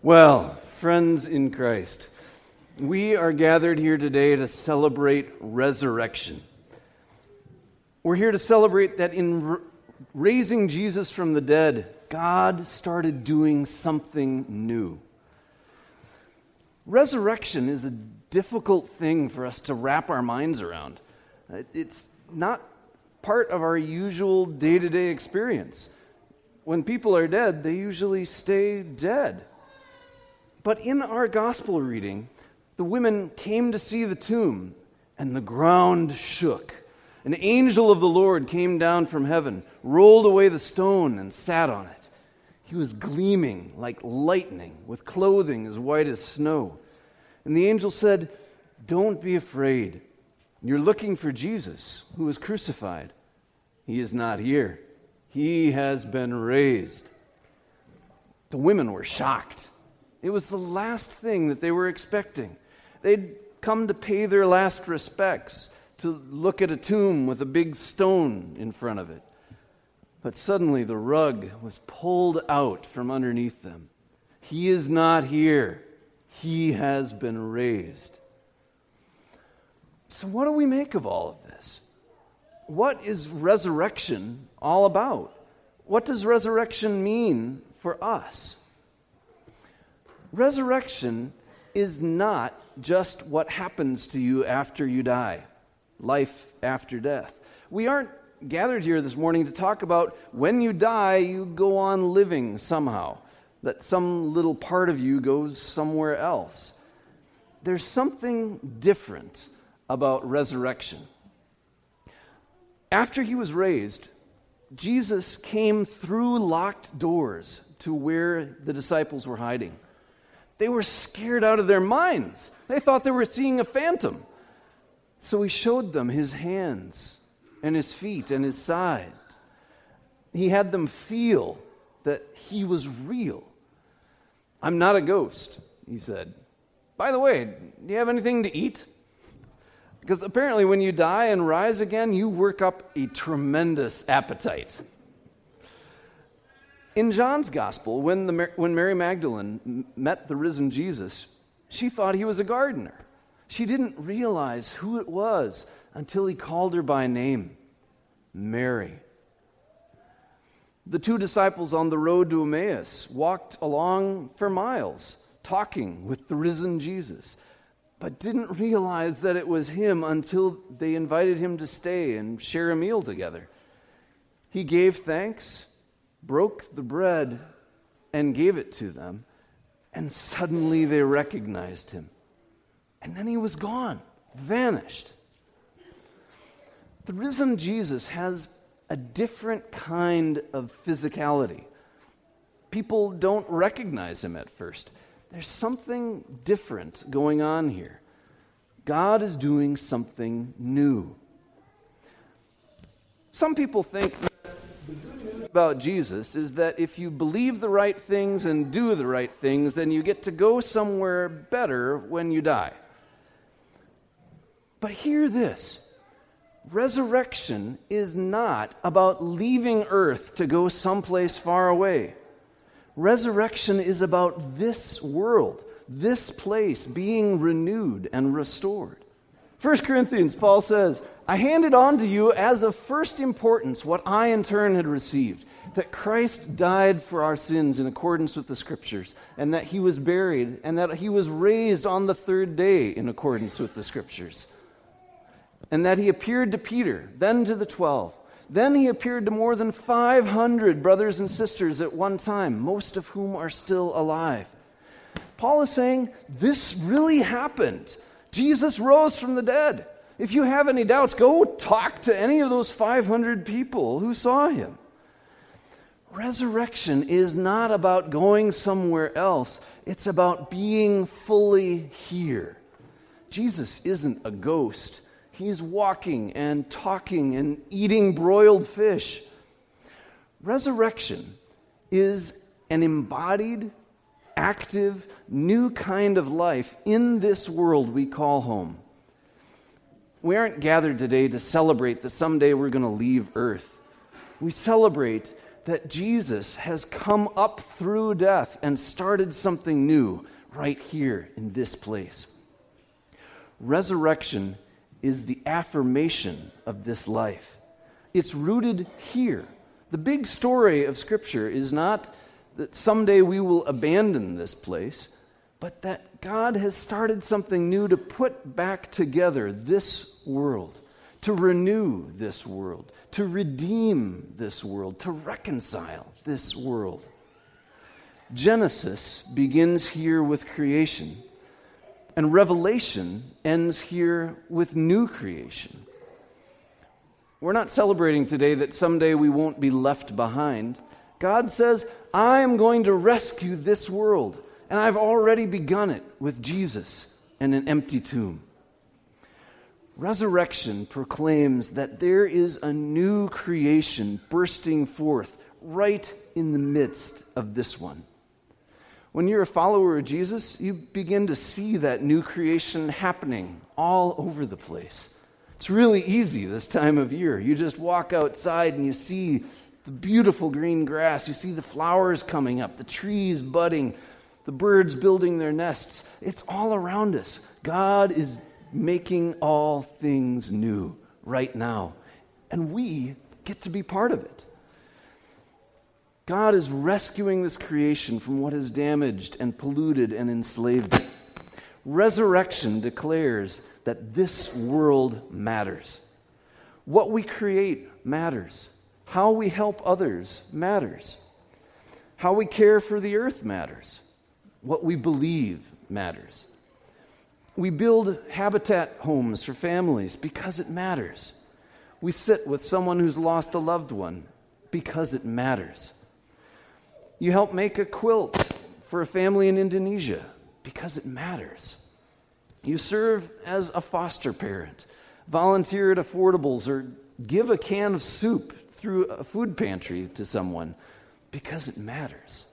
Well, friends in Christ, we are gathered here today to celebrate resurrection. We're here to celebrate that in raising Jesus from the dead, God started doing something new. Resurrection is a difficult thing for us to wrap our minds around. It's not part of our usual day to day experience. When people are dead, they usually stay dead. But in our gospel reading, the women came to see the tomb, and the ground shook. An angel of the Lord came down from heaven, rolled away the stone, and sat on it. He was gleaming like lightning, with clothing as white as snow. And the angel said, Don't be afraid. You're looking for Jesus, who was crucified. He is not here, he has been raised. The women were shocked. It was the last thing that they were expecting. They'd come to pay their last respects, to look at a tomb with a big stone in front of it. But suddenly the rug was pulled out from underneath them. He is not here, he has been raised. So, what do we make of all of this? What is resurrection all about? What does resurrection mean for us? Resurrection is not just what happens to you after you die, life after death. We aren't gathered here this morning to talk about when you die, you go on living somehow, that some little part of you goes somewhere else. There's something different about resurrection. After he was raised, Jesus came through locked doors to where the disciples were hiding. They were scared out of their minds. They thought they were seeing a phantom. So he showed them his hands and his feet and his sides. He had them feel that he was real. I'm not a ghost, he said. By the way, do you have anything to eat? Because apparently, when you die and rise again, you work up a tremendous appetite. In John's gospel, when, the, when Mary Magdalene met the risen Jesus, she thought he was a gardener. She didn't realize who it was until he called her by name Mary. The two disciples on the road to Emmaus walked along for miles, talking with the risen Jesus, but didn't realize that it was him until they invited him to stay and share a meal together. He gave thanks, broke the bread, and gave it to them, and suddenly they recognized him. And then he was gone, vanished. The risen Jesus has a different kind of physicality. People don't recognize him at first. There's something different going on here. God is doing something new. Some people think about Jesus is that if you believe the right things and do the right things, then you get to go somewhere better when you die. But hear this resurrection is not about leaving earth to go someplace far away. Resurrection is about this world, this place being renewed and restored. 1 Corinthians, Paul says, I handed on to you as of first importance what I in turn had received that Christ died for our sins in accordance with the Scriptures, and that he was buried, and that he was raised on the third day in accordance with the Scriptures and that he appeared to Peter, then to the twelve. Then he appeared to more than 500 brothers and sisters at one time, most of whom are still alive. Paul is saying this really happened. Jesus rose from the dead. If you have any doubts, go talk to any of those 500 people who saw him. Resurrection is not about going somewhere else, it's about being fully here. Jesus isn't a ghost. He's walking and talking and eating broiled fish. Resurrection is an embodied, active, new kind of life in this world we call home. We aren't gathered today to celebrate that someday we're going to leave Earth. We celebrate that Jesus has come up through death and started something new right here in this place. Resurrection is the affirmation of this life. It's rooted here. The big story of Scripture is not that someday we will abandon this place, but that God has started something new to put back together this world, to renew this world, to redeem this world, to reconcile this world. Genesis begins here with creation, and Revelation ends here with new creation. We're not celebrating today that someday we won't be left behind. God says, I am going to rescue this world, and I've already begun it with Jesus and an empty tomb. Resurrection proclaims that there is a new creation bursting forth right in the midst of this one. When you're a follower of Jesus, you begin to see that new creation happening all over the place. It's really easy this time of year. You just walk outside and you see the beautiful green grass, you see the flowers coming up, the trees budding, the birds building their nests. It's all around us. God is making all things new right now. And we get to be part of it. God is rescuing this creation from what has damaged and polluted and enslaved it. Resurrection declares that this world matters. What we create matters. How we help others matters. How we care for the earth matters. What we believe matters. We build habitat homes for families because it matters. We sit with someone who's lost a loved one because it matters. You help make a quilt for a family in Indonesia because it matters. You serve as a foster parent, volunteer at affordables, or give a can of soup through a food pantry to someone because it matters.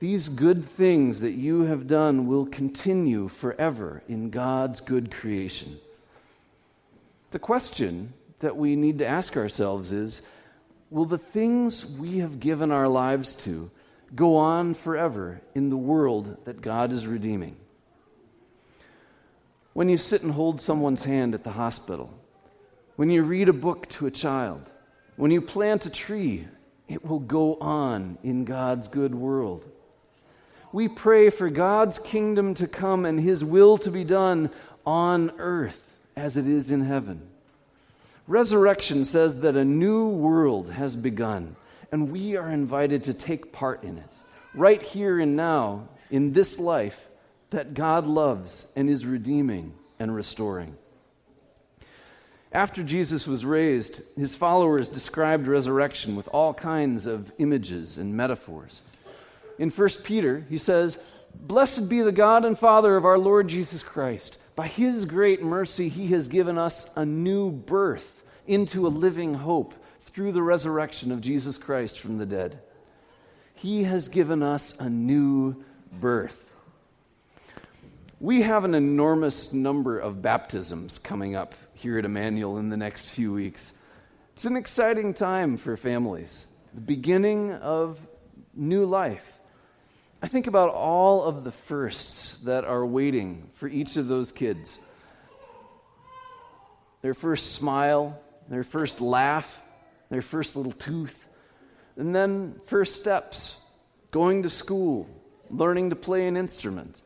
These good things that you have done will continue forever in God's good creation. The question that we need to ask ourselves is will the things we have given our lives to go on forever in the world that God is redeeming? When you sit and hold someone's hand at the hospital, when you read a book to a child, when you plant a tree, it will go on in God's good world we pray for God's kingdom to come and his will to be done on earth as it is in heaven. Resurrection says that a new world has begun, and we are invited to take part in it, right here and now, in this life that God loves and is redeeming and restoring. After Jesus was raised, his followers described resurrection with all kinds of images and metaphors in 1 Peter, he says, Blessed be the God and Father of our Lord Jesus Christ. By his great mercy, he has given us a new birth into a living hope through the resurrection of Jesus Christ from the dead. He has given us a new birth. We have an enormous number of baptisms coming up here at Emmanuel in the next few weeks. It's an exciting time for families, the beginning of new life. I think about all of the firsts that are waiting for each of those kids their first smile, their first laugh, their first little tooth, and then first steps, going to school, learning to play an instrument.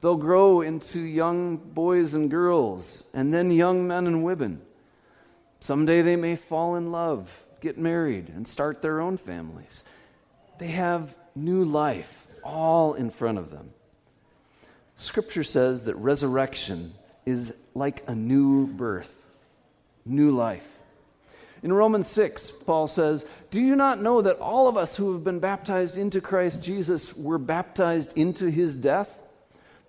They'll grow into young boys and girls, and then young men and women. Someday they may fall in love, get married, and start their own families. They have new life all in front of them. Scripture says that resurrection is like a new birth, new life. In Romans 6, Paul says, Do you not know that all of us who have been baptized into Christ Jesus were baptized into his death?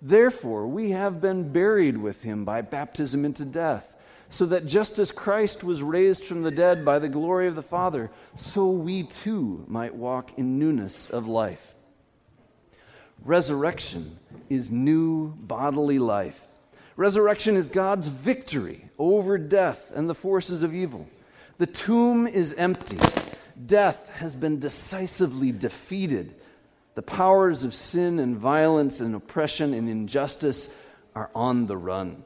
Therefore, we have been buried with him by baptism into death, so that just as Christ was raised from the dead by the glory of the Father, so we too might walk in newness of life. Resurrection is new bodily life. Resurrection is God's victory over death and the forces of evil. The tomb is empty. Death has been decisively defeated. The powers of sin and violence and oppression and injustice are on the run.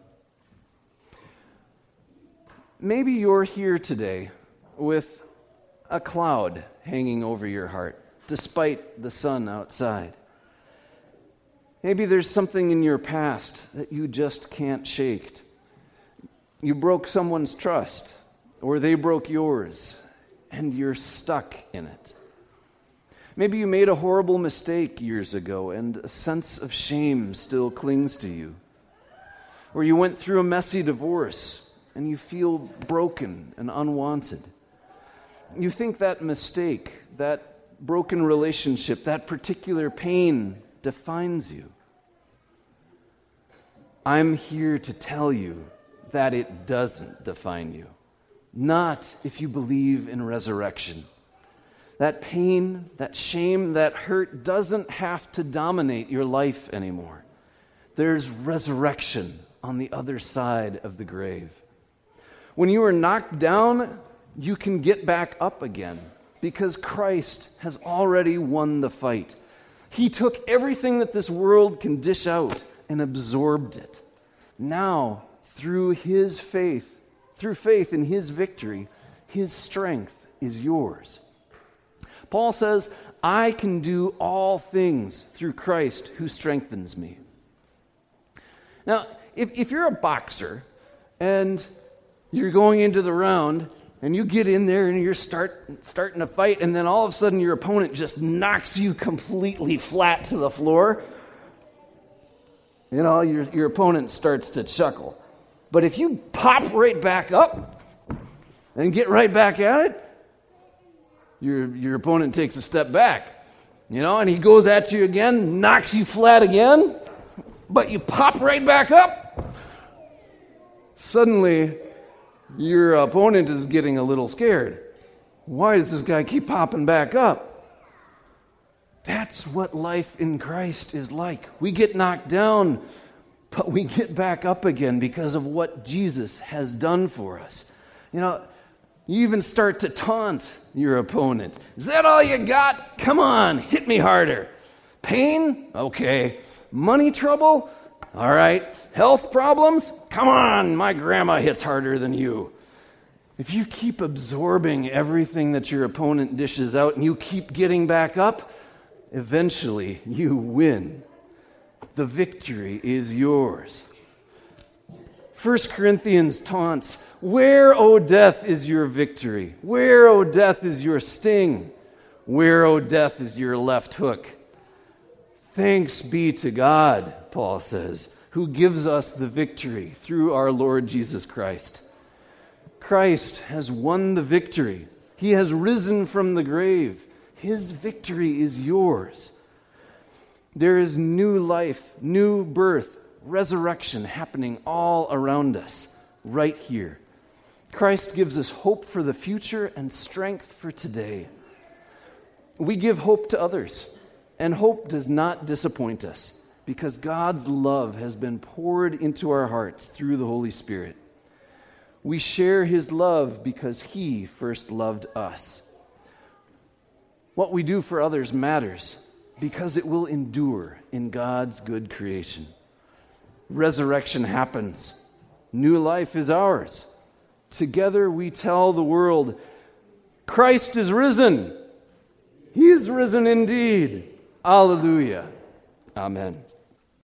Maybe you're here today with a cloud hanging over your heart, despite the sun outside. Maybe there's something in your past that you just can't shake. You broke someone's trust, or they broke yours, and you're stuck in it. Maybe you made a horrible mistake years ago, and a sense of shame still clings to you. Or you went through a messy divorce, and you feel broken and unwanted. You think that mistake, that broken relationship, that particular pain defines you. I'm here to tell you that it doesn't define you. Not if you believe in resurrection. That pain, that shame, that hurt doesn't have to dominate your life anymore. There's resurrection on the other side of the grave. When you are knocked down, you can get back up again because Christ has already won the fight. He took everything that this world can dish out and absorbed it. Now, through his faith, through faith in his victory, his strength is yours. Paul says, I can do all things through Christ who strengthens me. Now, if, if you're a boxer and you're going into the round and you get in there and you're start, starting a fight, and then all of a sudden your opponent just knocks you completely flat to the floor, you know, your, your opponent starts to chuckle. But if you pop right back up and get right back at it, your, your opponent takes a step back. You know, and he goes at you again, knocks you flat again, but you pop right back up. Suddenly, your opponent is getting a little scared. Why does this guy keep popping back up? That's what life in Christ is like. We get knocked down, but we get back up again because of what Jesus has done for us. You know, you even start to taunt your opponent. Is that all you got? Come on, hit me harder. Pain? Okay. Money trouble? All right. Health problems? Come on, my grandma hits harder than you. If you keep absorbing everything that your opponent dishes out and you keep getting back up, eventually you win. The victory is yours. 1 Corinthians taunts, Where, O death, is your victory? Where, O death, is your sting? Where, O death, is your left hook? Thanks be to God, Paul says, who gives us the victory through our Lord Jesus Christ. Christ has won the victory. He has risen from the grave. His victory is yours. There is new life, new birth, resurrection happening all around us, right here. Christ gives us hope for the future and strength for today. We give hope to others, and hope does not disappoint us because God's love has been poured into our hearts through the Holy Spirit. We share his love because he first loved us. What we do for others matters because it will endure in God's good creation. Resurrection happens, new life is ours. Together we tell the world Christ is risen. He is risen indeed. Alleluia. Amen.